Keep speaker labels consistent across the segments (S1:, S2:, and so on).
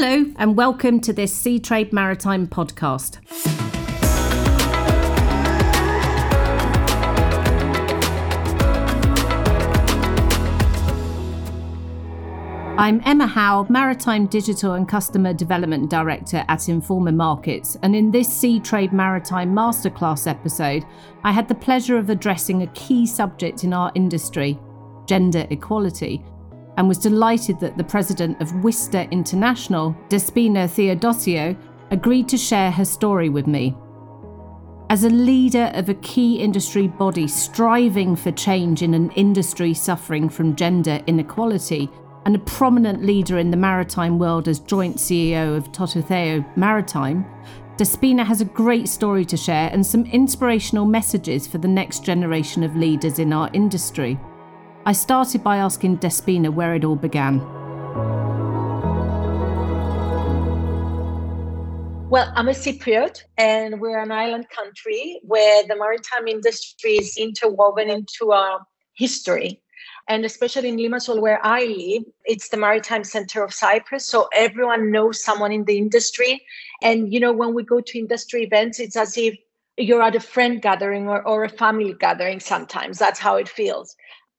S1: Hello, and welcome to this Seatrade Maritime podcast. I'm Emma Howe, Maritime Digital and Customer Development Director at Informa Markets, and in this Seatrade Maritime Masterclass episode, I had the pleasure of addressing a key subject in our industry gender equality and was delighted that the president of WISTA International, Despina Theodosiou, agreed to share her story with me. As a leader of a key industry body striving for change in an industry suffering from gender inequality, and a prominent leader in the maritime world as joint CEO of Tototheo Maritime, Despina has a great story to share and some inspirational messages for the next generation of leaders in our industry. I started by asking Despina where it all began.
S2: Well, I'm a Cypriot, and we're an island country where the maritime industry is interwoven into our history and especially in Limassol, where I live, it's the maritime center of Cyprus. So everyone knows someone in the industry. And, you know, when we go to industry events, it's as if you're at a friend gathering or, or a family gathering sometimes. That's how it feels.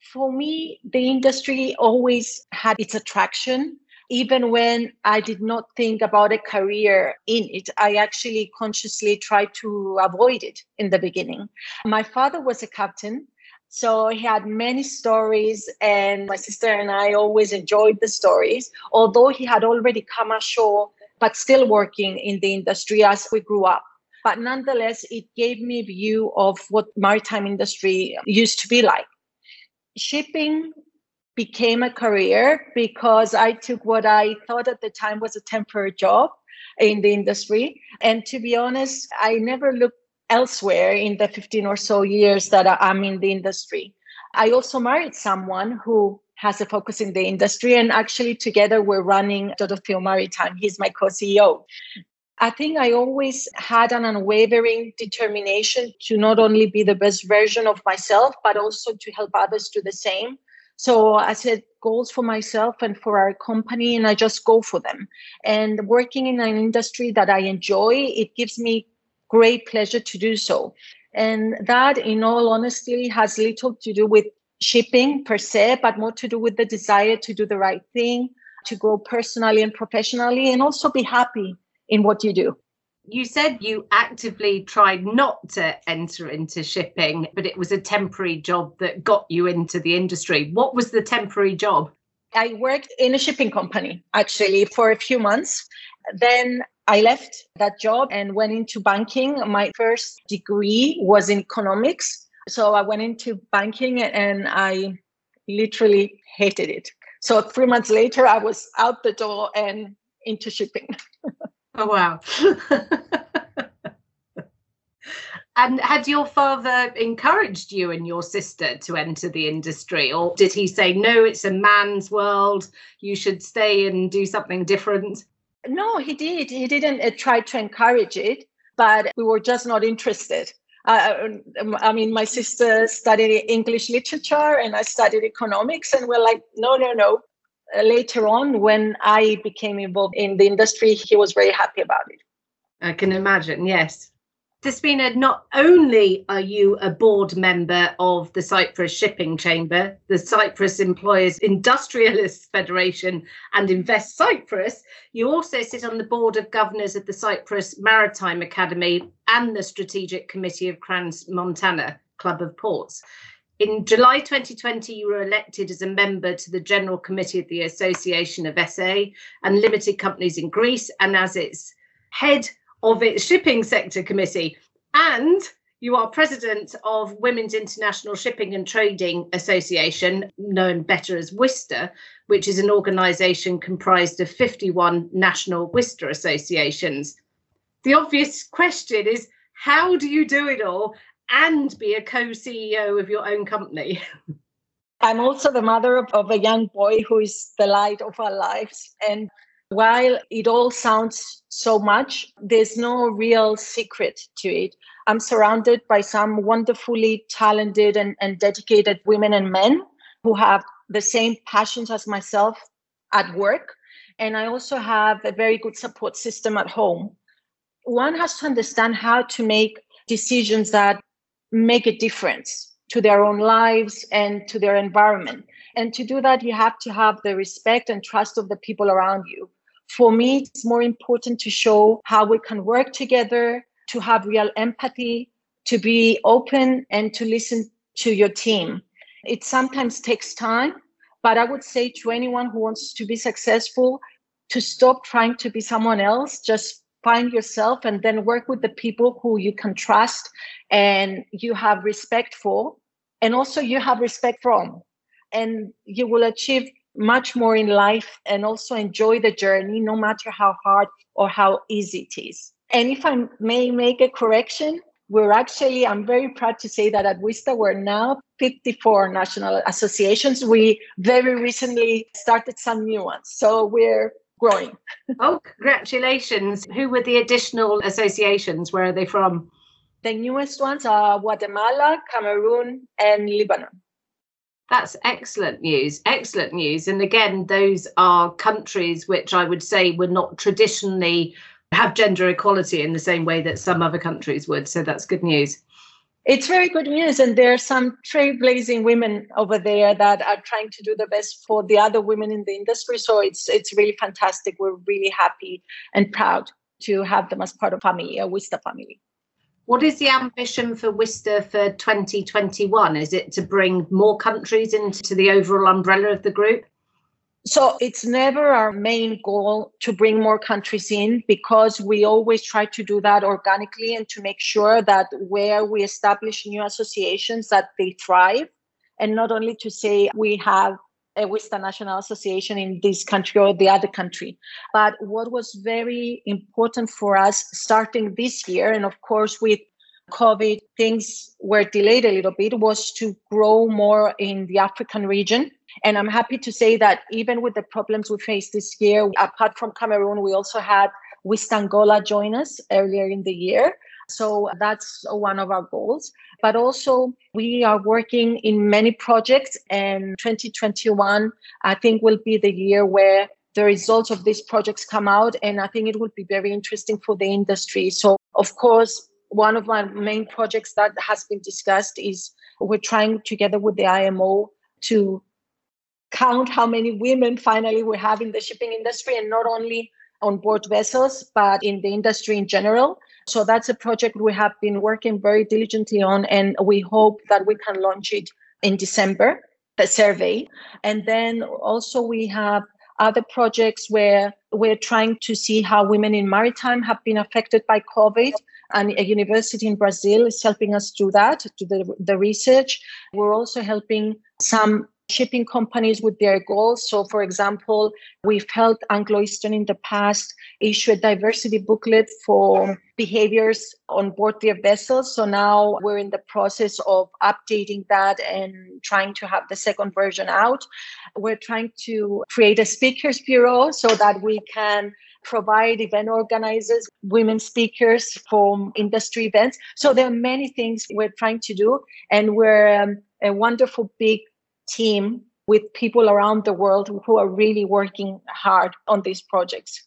S2: For me, the industry always had its attraction. Even when I did not think about a career in it, I actually consciously tried to avoid it in the beginning. My father was a captain so he had many stories, and my sister and I always enjoyed the stories. Although he had already come ashore, but still working in the industry as we grew up. But nonetheless, it gave me a view of what maritime industry used to be like. Shipping became a career because I took what I thought at the time was a temporary job in the industry. And to be honest, I never looked elsewhere in the 15 or so years that I'm in the industry. I also married someone who has a focus in the industry, and actually, together we're running Tototheo Maritime. He's my co CEO. I think I always had an unwavering determination to not only be the best version of myself, but also to help others do the same. So I set goals for myself and for our company, and I just go for them. And working in an industry that I enjoy, it gives me great pleasure to do so. And that, in all honesty, has little to do with shipping per se, but more to do with the desire to do the right thing, to grow personally and professionally, and also be happy in what do you do.
S1: You said you actively tried not to enter into shipping, but it was a temporary job that got you into the industry. What was the temporary job?
S2: I worked in a shipping company actually for a few months. Then I left that job and went into banking. My first degree was in economics. So I went into banking and I literally hated it. So three months later, I was out the door and into shipping.
S1: oh, wow. and had your father encouraged you and your sister to enter the industry, or did he say, no, it's a man's world, you should stay and do something different?
S2: No, he did. He didn't uh, try to encourage it, but we were just not interested. Uh, I mean, my sister studied English literature and I studied economics, and we're like, no, no, no. Later on, when I became involved in the industry, he was very happy about it.
S1: I can imagine, yes. Despina, not only are you a board member of the Cyprus Shipping Chamber, the Cyprus Employers Industrialists Federation, and Invest Cyprus, you also sit on the board of governors of the Cyprus Maritime Academy and the Strategic Committee of Crans Montana Club of Ports. In July 2020, you were elected as a member to the General Committee of the Association of SA and Limited Companies in Greece, and as its head of its shipping sector committee. And you are president of Women's International Shipping and Trading Association, known better as WISTA, which is an organisation comprised of 51 national WISTA associations. The obvious question is how do you do it all and be a co CEO of your own company?
S2: I'm also the mother of, of, a young boy who is the light of our lives. And while it all sounds so much, there's no real secret to it. I'm surrounded by some wonderfully talented and, and dedicated women and men who have the same passions as myself at work. and I also have a very good support system at home. One has to understand how to make decisions that make a difference to their own lives and to their environment. And to do that, you have to have the respect and trust of the people around you. For me, it's more important to show how we can work together, to have real empathy, to be open, and to listen to your team. It sometimes takes time, but I would say to anyone who wants to be successful to stop trying to be someone else, just find yourself and then work with the people who you can trust and you have respect for, and also you have respect from. And you will achieve much more in life and also enjoy the journey, no matter how hard or how easy it is. And if I may make a correction, we're actually, I'm very proud to say that at WISTA, we're now 54 national associations. We very recently started some new ones. So we're growing.
S1: oh, congratulations. Who were the additional associations? Where are they from?
S2: The newest ones are Guatemala, Cameroon, and Lebanon.
S1: That's excellent news. Excellent news. And again, those are countries which I would say were not traditionally have gender equality in the same way that some other countries would. So that's good news.
S2: It's very good news. And there are some trailblazing women over there that are trying to do the best for the other women in the industry. So it's it's really fantastic. We're really happy and proud to have them as part of family, uh, a WISTA family.
S1: What is the ambition for WISTA for 2021? Is it to bring more countries into the overall umbrella of the group?
S2: So it's never our main goal to bring more countries in because we always try to do that organically and to make sure that where we establish new associations that they thrive and not only to say we have a WISTA National Association in this country or the other country. But what was very important for us starting this year, and of course with COVID, things were delayed a little bit, was to grow more in the African region and I'm happy to say that even with the problems we faced this year, apart from Cameroon, we also had WISTA Angola join us earlier in the year. So that's one of our goals. But also, we are working in many projects, and 2021, I think, will be the year where the results of these projects come out. And I think it will be very interesting for the industry. So, of course, one of my main projects that has been discussed is we're trying together with the IMO to count how many women finally we have in the shipping industry and not only on board vessels but in the industry in general. So that's a project we have been working very diligently on and we hope that we can launch it in december the survey. And then also we have other projects where we're trying to see how women in maritime have been affected by covid. And a university in brazil is helping us do that do the, the research. We're also helping some shipping companies with their goals. So, for example, we've helped Anglo Eastern in the past issue a diversity booklet for behaviors on board their vessels. So now we're in the process of updating that and trying to have the second version out. We're trying to create a speakers bureau so that we can provide event organizers, women speakers from industry events. So there are many things we're trying to do, and we're um, a wonderful big team with people around the world who are really working hard on these projects.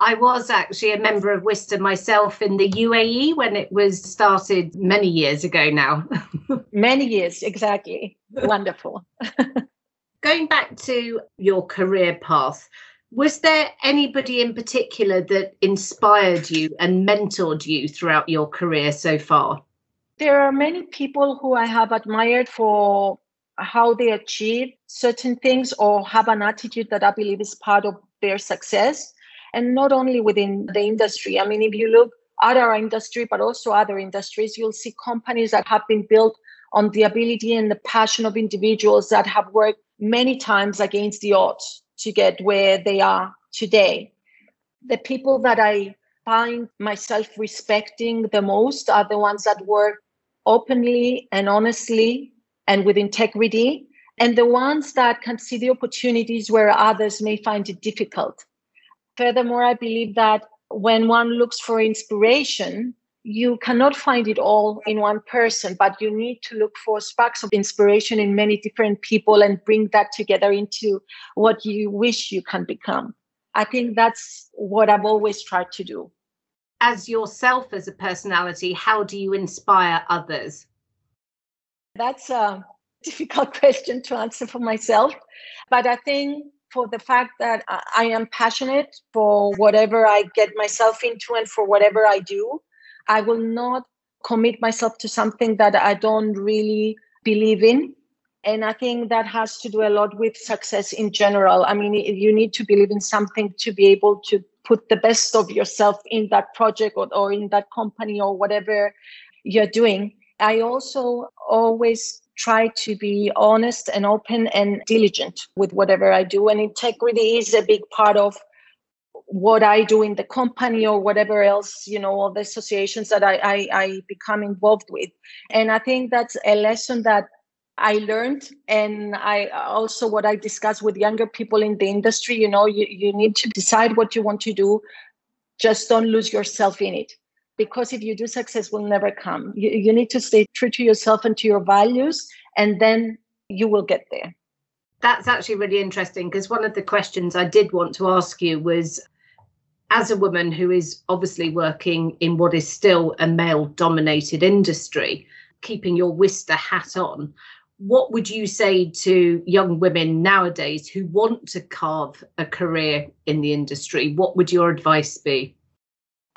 S1: I was actually a member of WISTA myself in the UAE when it was started many years ago now.
S2: many years, exactly. Wonderful.
S1: Going back to your career path, was there anybody in particular that inspired you and mentored you throughout your career so far?
S2: There are many people who I have admired for how they achieve certain things or have an attitude that I believe is part of their success. And not only within the industry. I mean, if you look at our industry, but also other industries, you'll see companies that have been built on the ability and the passion of individuals that have worked many times against the odds to get where they are today. The people that I find myself respecting the most are the ones that work openly and honestly and with integrity, and the ones that can see the opportunities where others may find it difficult. Furthermore, I believe that when one looks for inspiration, you cannot find it all in one person, but you need to look for sparks of inspiration in many different people and bring that together into what you wish you can become. I think that's what I've always tried to do.
S1: As yourself, as a personality, how do you inspire others?
S2: That's a difficult question to answer for myself. But I think for the fact that I am passionate for whatever I get myself into and for whatever I do, I will not commit myself to something that I don't really believe in. And I think that has to do a lot with success in general. I mean, you need to believe in something to be able to put the best of yourself in that project or, or in that company or whatever you're doing. I also always try to be honest and open and diligent with whatever I do. And integrity is a big part of what I do in the company or whatever else, you know, all the associations that I, I, I become involved with. And I think that's a lesson that I learned. And I also what I discuss with younger people in the industry, you know, you, you need to decide what you want to do. Just don't lose yourself in it because if you do success will never come. You, you need to stay true to yourself and to your values and then you will get there.
S1: That's actually really interesting because one of the questions i did want to ask you was as a woman who is obviously working in what is still a male dominated industry keeping your WISTA hat on what would you say to young women nowadays who want to carve a career in the industry? What would your advice be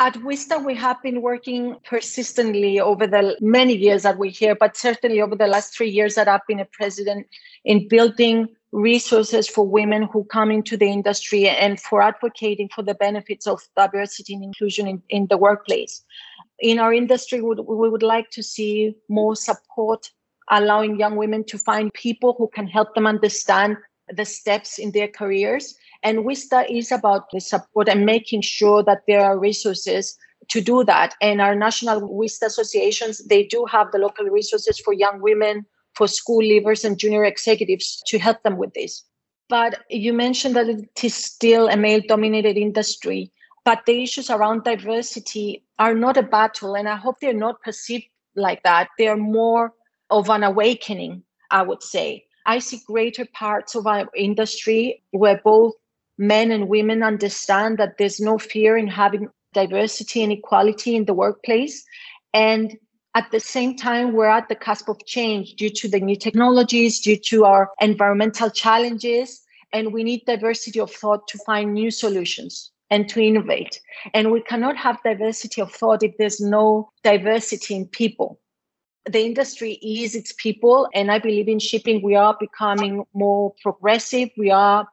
S2: at WISTA, we have been working persistently over the many years that we're here, but certainly over the last three years that I've been a president in building resources for women who come into the industry and for advocating for the benefits of diversity and inclusion in, in the workplace. In our industry, we we would like to see more support, allowing young women to find people who can help them understand the steps in their careers and WISTA is about the support and making sure that there are resources to do that. And our national WISTA associations, they do have the local resources for young women, for school leavers and junior executives to help them with this. But you mentioned that it is still a male dominated industry, but the issues around diversity are not a battle. And I hope they're not perceived like that. They're more of an awakening, I would say. I see greater parts of our industry where both men and women understand that there's no fear in having diversity and equality in the workplace. And at the same time, we're at the cusp of change due to the new technologies, due to our environmental challenges, and we need diversity of thought to find new solutions and to innovate. And we cannot have diversity of thought if there's no diversity in people. The industry is its people, and I believe in shipping, we are becoming more progressive. We are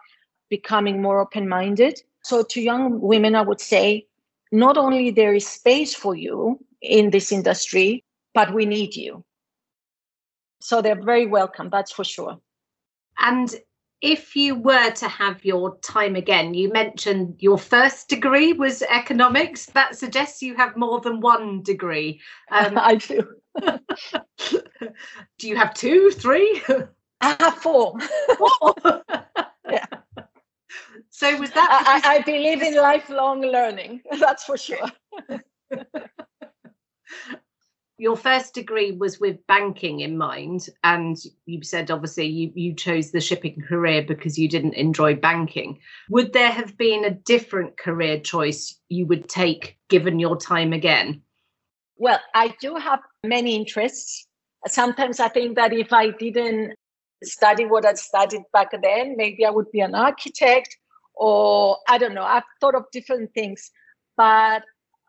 S2: becoming more open minded. So, to young women, I would say not only there is space for you in this industry, but we need you. So, they're very welcome, that's for sure.
S1: And if you were to have your time again, you mentioned your first degree was economics. That suggests you have more than one degree.
S2: Um, I do.
S1: do you have two, three?
S2: I have four. four.
S1: yeah. So was that?
S2: I, I, believe in lifelong learning. That's for sure.
S1: Your first degree was with banking in mind, and you said obviously you, you chose the shipping career because you didn't enjoy banking. Would there have been a different career choice you would take given your time again?
S2: Well, I do have many interests. Sometimes I think that if I didn't study what I studied back then, maybe I would be an architect or I don't know. I've thought of different things. But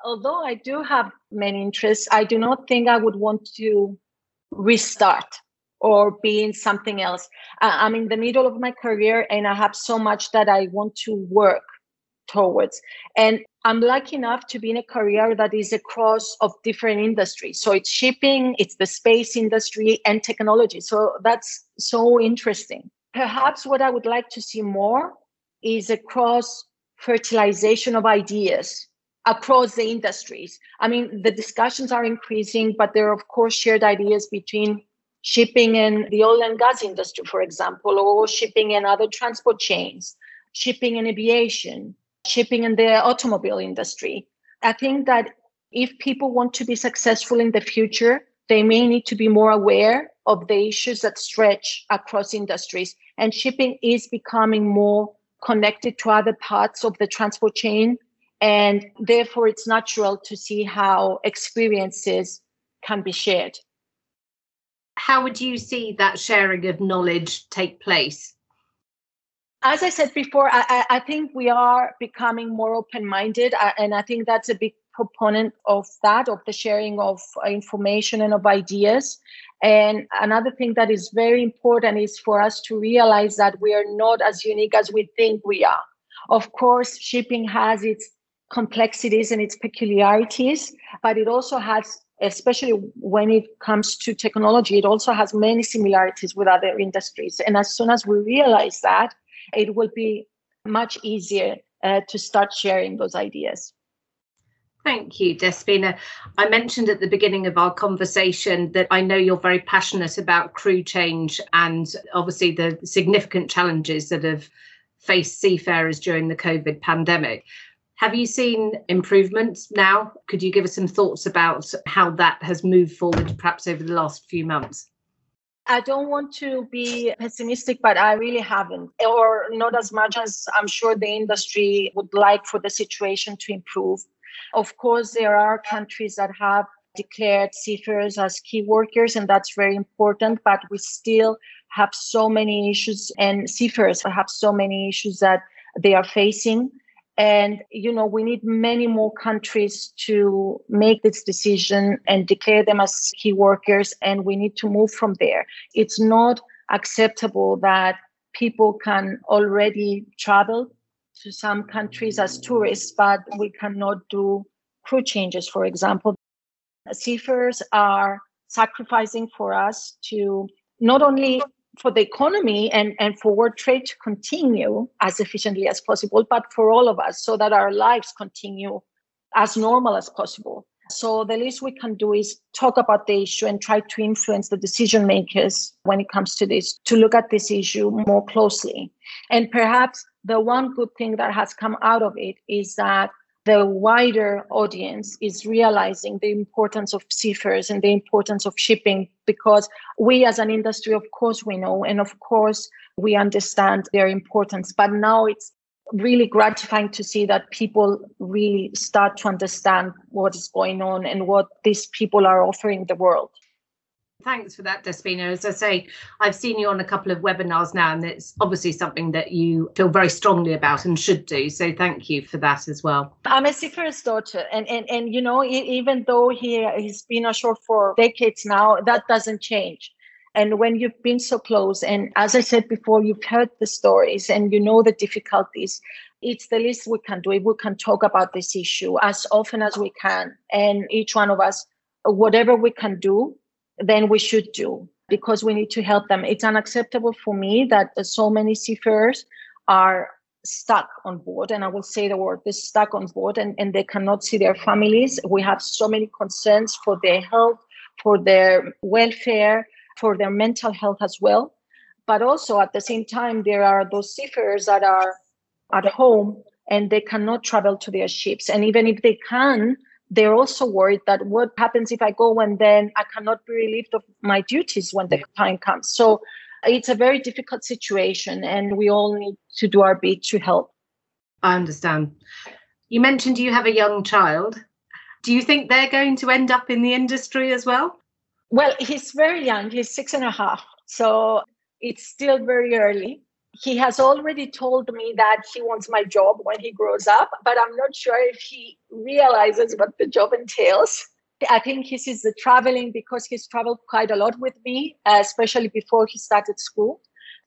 S2: although I do have many interests, I do not think I would want to restart or be in something else. I'm in the middle of my career and I have so much that I want to work towards. And I'm lucky enough to be in a career that is across of different industries. So it's shipping, it's the space industry and technology. So that's so interesting. Perhaps what I would like to see more is across fertilization of ideas across the industries. I mean, the discussions are increasing, but there are, of course, shared ideas between shipping and the oil and gas industry, for example, or shipping and other transport chains, shipping and aviation, shipping in the automobile industry. I think that if people want to be successful in the future, they may need to be more aware of the issues that stretch across industries. And shipping is becoming more connected to other parts of the transport chain. And therefore, it's natural to see how experiences can be shared.
S1: How would you see that sharing of knowledge take place?
S2: As I said before, I, I think we are becoming more open minded. Uh, and I think that's a big proponent of that, of the sharing of information and of ideas. And another thing that is very important is for us to realize that we are not as unique as we think we are. Of course, shipping has its complexities and its peculiarities, but it also has, especially when it comes to technology, it also has many similarities with other industries. And as soon as we realize that, it will be much easier uh, to start sharing those ideas.
S1: Thank you, Despina. I mentioned at the beginning of our conversation that I know you're very passionate about crew change and obviously the significant challenges that have faced seafarers during the COVID pandemic. Have you seen improvements now? Could you give us some thoughts about how that has moved forward, perhaps over the last few months?
S2: I don't want to be pessimistic, but I really haven't, or not as much as I'm sure the industry would like for the situation to improve. Of course, there are countries that have declared seafarers as key workers, and that's very important, but we still have so many issues, and seafarers have so many issues that they are facing. And, you know, we need many more countries to make this decision and declare them as key workers. And we need to move from there. It's not acceptable that people can already travel to some countries as tourists, but we cannot do crew changes, for example. Seafarers are sacrificing for us to not only for the economy and, and for world trade to continue as efficiently as possible, but for all of us so that our lives continue as normal as possible. So the least we can do is talk about the issue and try to influence the decision makers when it comes to this to look at this issue more closely. And perhaps the one good thing that has come out of it is that the wider audience is realizing the importance of seafarers and the importance of shipping because we as an industry of course we know and of course we understand their importance. But now it's really gratifying to see that people really start to understand what is going on and what these people are offering the world
S1: Thanks for that, Despina. As I say, I've seen you on a couple of webinars now, and it's obviously something that you feel very strongly about and should do. So thank you for that as well.
S2: I'm a seafarer's daughter, and and and you know, even though he he's been ashore for decades now, that doesn't change. And when you've been so close, and as I said before, you've heard the stories and you know the difficulties. It's the least we can do. We can talk about this issue as often as we can, and each one of us, whatever we can do then we should do because we need to help them. It's unacceptable for me that uh, so many seafarers are stuck on board and i will say the word they're stuck on board and, and they cannot see their families. We have so many concerns for their health for their welfare for their mental health as well. But also at the same time there are those seafarers that are at home and they cannot travel to their ships. And even if they can they're also worried that what happens if I go and then I cannot be relieved of my duties when the time comes. So it's a very difficult situation, and we all need to do our bit to help.
S1: I understand. You mentioned you have a young child. Do you think they're going to end up in the industry as well?
S2: Well, he's very young, he's six and a half. So it's still very early he has already told me that he wants my job when he grows up, but I'm not sure if he realizes what the job entails. I think he sees the traveling because he's traveled quite a lot with me, especially before he started school.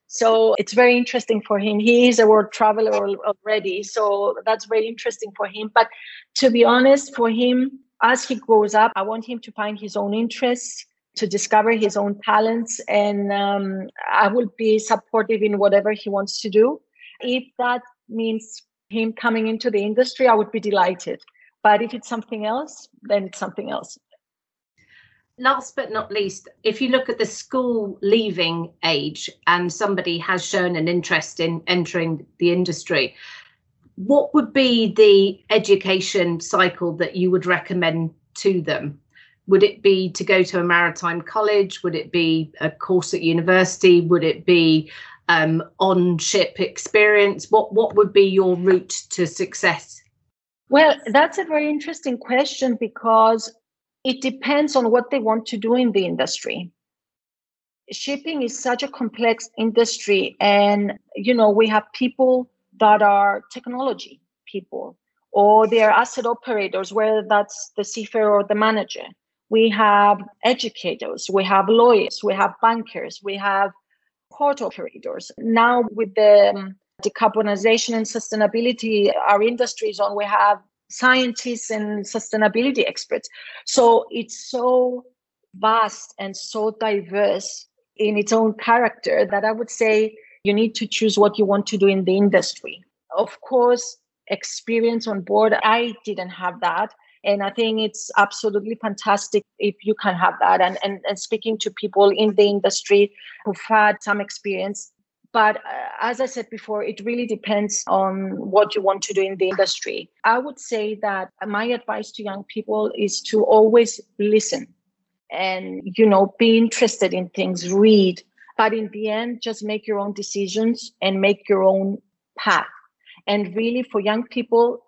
S2: So it's very interesting for him. He is a world traveler already. So that's very interesting for him. But to be honest, for him, as he grows up, I want him to find his own interests to discover his own talents and um, i will be supportive in whatever he wants to do. If that means him coming into the industry i would be delighted. But if it's something else then it's something else.
S1: Last but not least if you look at the school leaving age and somebody has shown an interest in entering the industry what would be the education cycle that you would recommend to them would it be to go to a maritime college? Would it be a course at university? Would it be
S3: um, on ship experience? What what would be your route to success?
S2: Well, that's a very interesting question because it depends on what they want to do in the industry. Shipping is such a complex industry, and you know we have people that are technology people, or they are asset operators, whether that's the seafarer or the manager. We have educators, we have lawyers, we have bankers, we have port operators. Now, with the um, decarbonization and sustainability our industry is on, we have scientists and sustainability experts. So it's so vast and so diverse in its own character that I would say you need to choose what you want to do in the industry. Of course, experience on board, I didn't have that. And I think it's absolutely fantastic if you can have that. And, and, and speaking to people in the industry who've had some experience. But uh, as I said before, it really depends on what you want to do in the industry. I would say that my advice to young people is to always listen and, you know, be interested in things, read. But in the end, just make your own decisions and make your own path. And really, for young people,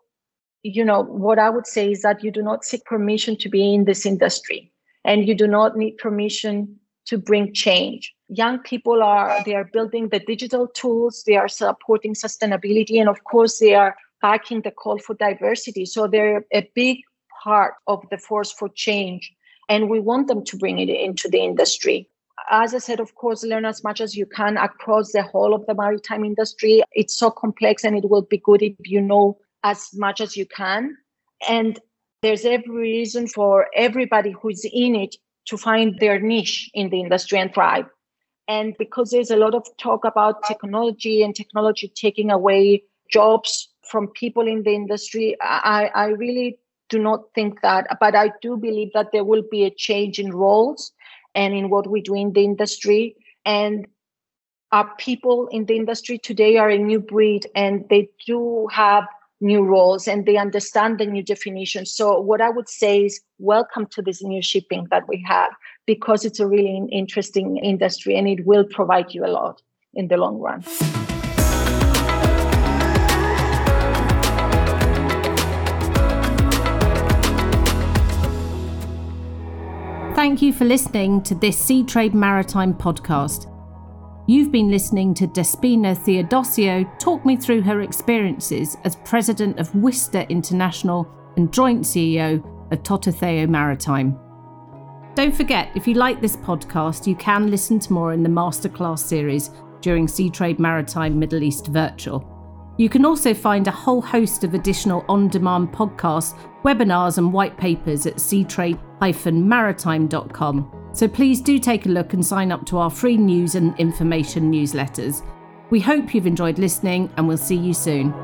S2: you know, what I would say is that you do not seek permission to be in this industry and you do not need permission to bring change. Young people are they are building the digital tools, they are supporting sustainability, and of course they are backing the call for diversity. So they're a big part of the force for change. And we want them to bring it into the industry. As I said, of course, learn as much as you can across the whole of the maritime industry. It's so complex and it will be good if you know as much as you can. And there's every reason for everybody who's in it to find their niche in the industry and thrive. And because there's a lot of talk about technology and technology taking away jobs from people in the industry, I, I really do not think that. But I do believe that there will be a change in roles and in what we do in the industry. And our people in the industry today are a new breed and they do have new roles and they understand the new definition. So, what I would say is welcome to this new shipping that we have because it's a really interesting industry and it will provide you a lot in the long run.
S1: Thank you for listening to this Seatrade Maritime podcast. You've been listening to Despina Theodosiou talk me through her experiences as president of WISTA International and joint CEO of Tototheo Maritime. Don't forget, if you like this podcast, you can listen to more in the masterclass series during Seatrade Maritime Middle East Virtual. You can also find a whole host of additional on demand podcasts, webinars, and white papers at seatrade maritime.com. So please do take a look and sign up to our free news and information newsletters. We hope you've enjoyed listening and we'll see you soon.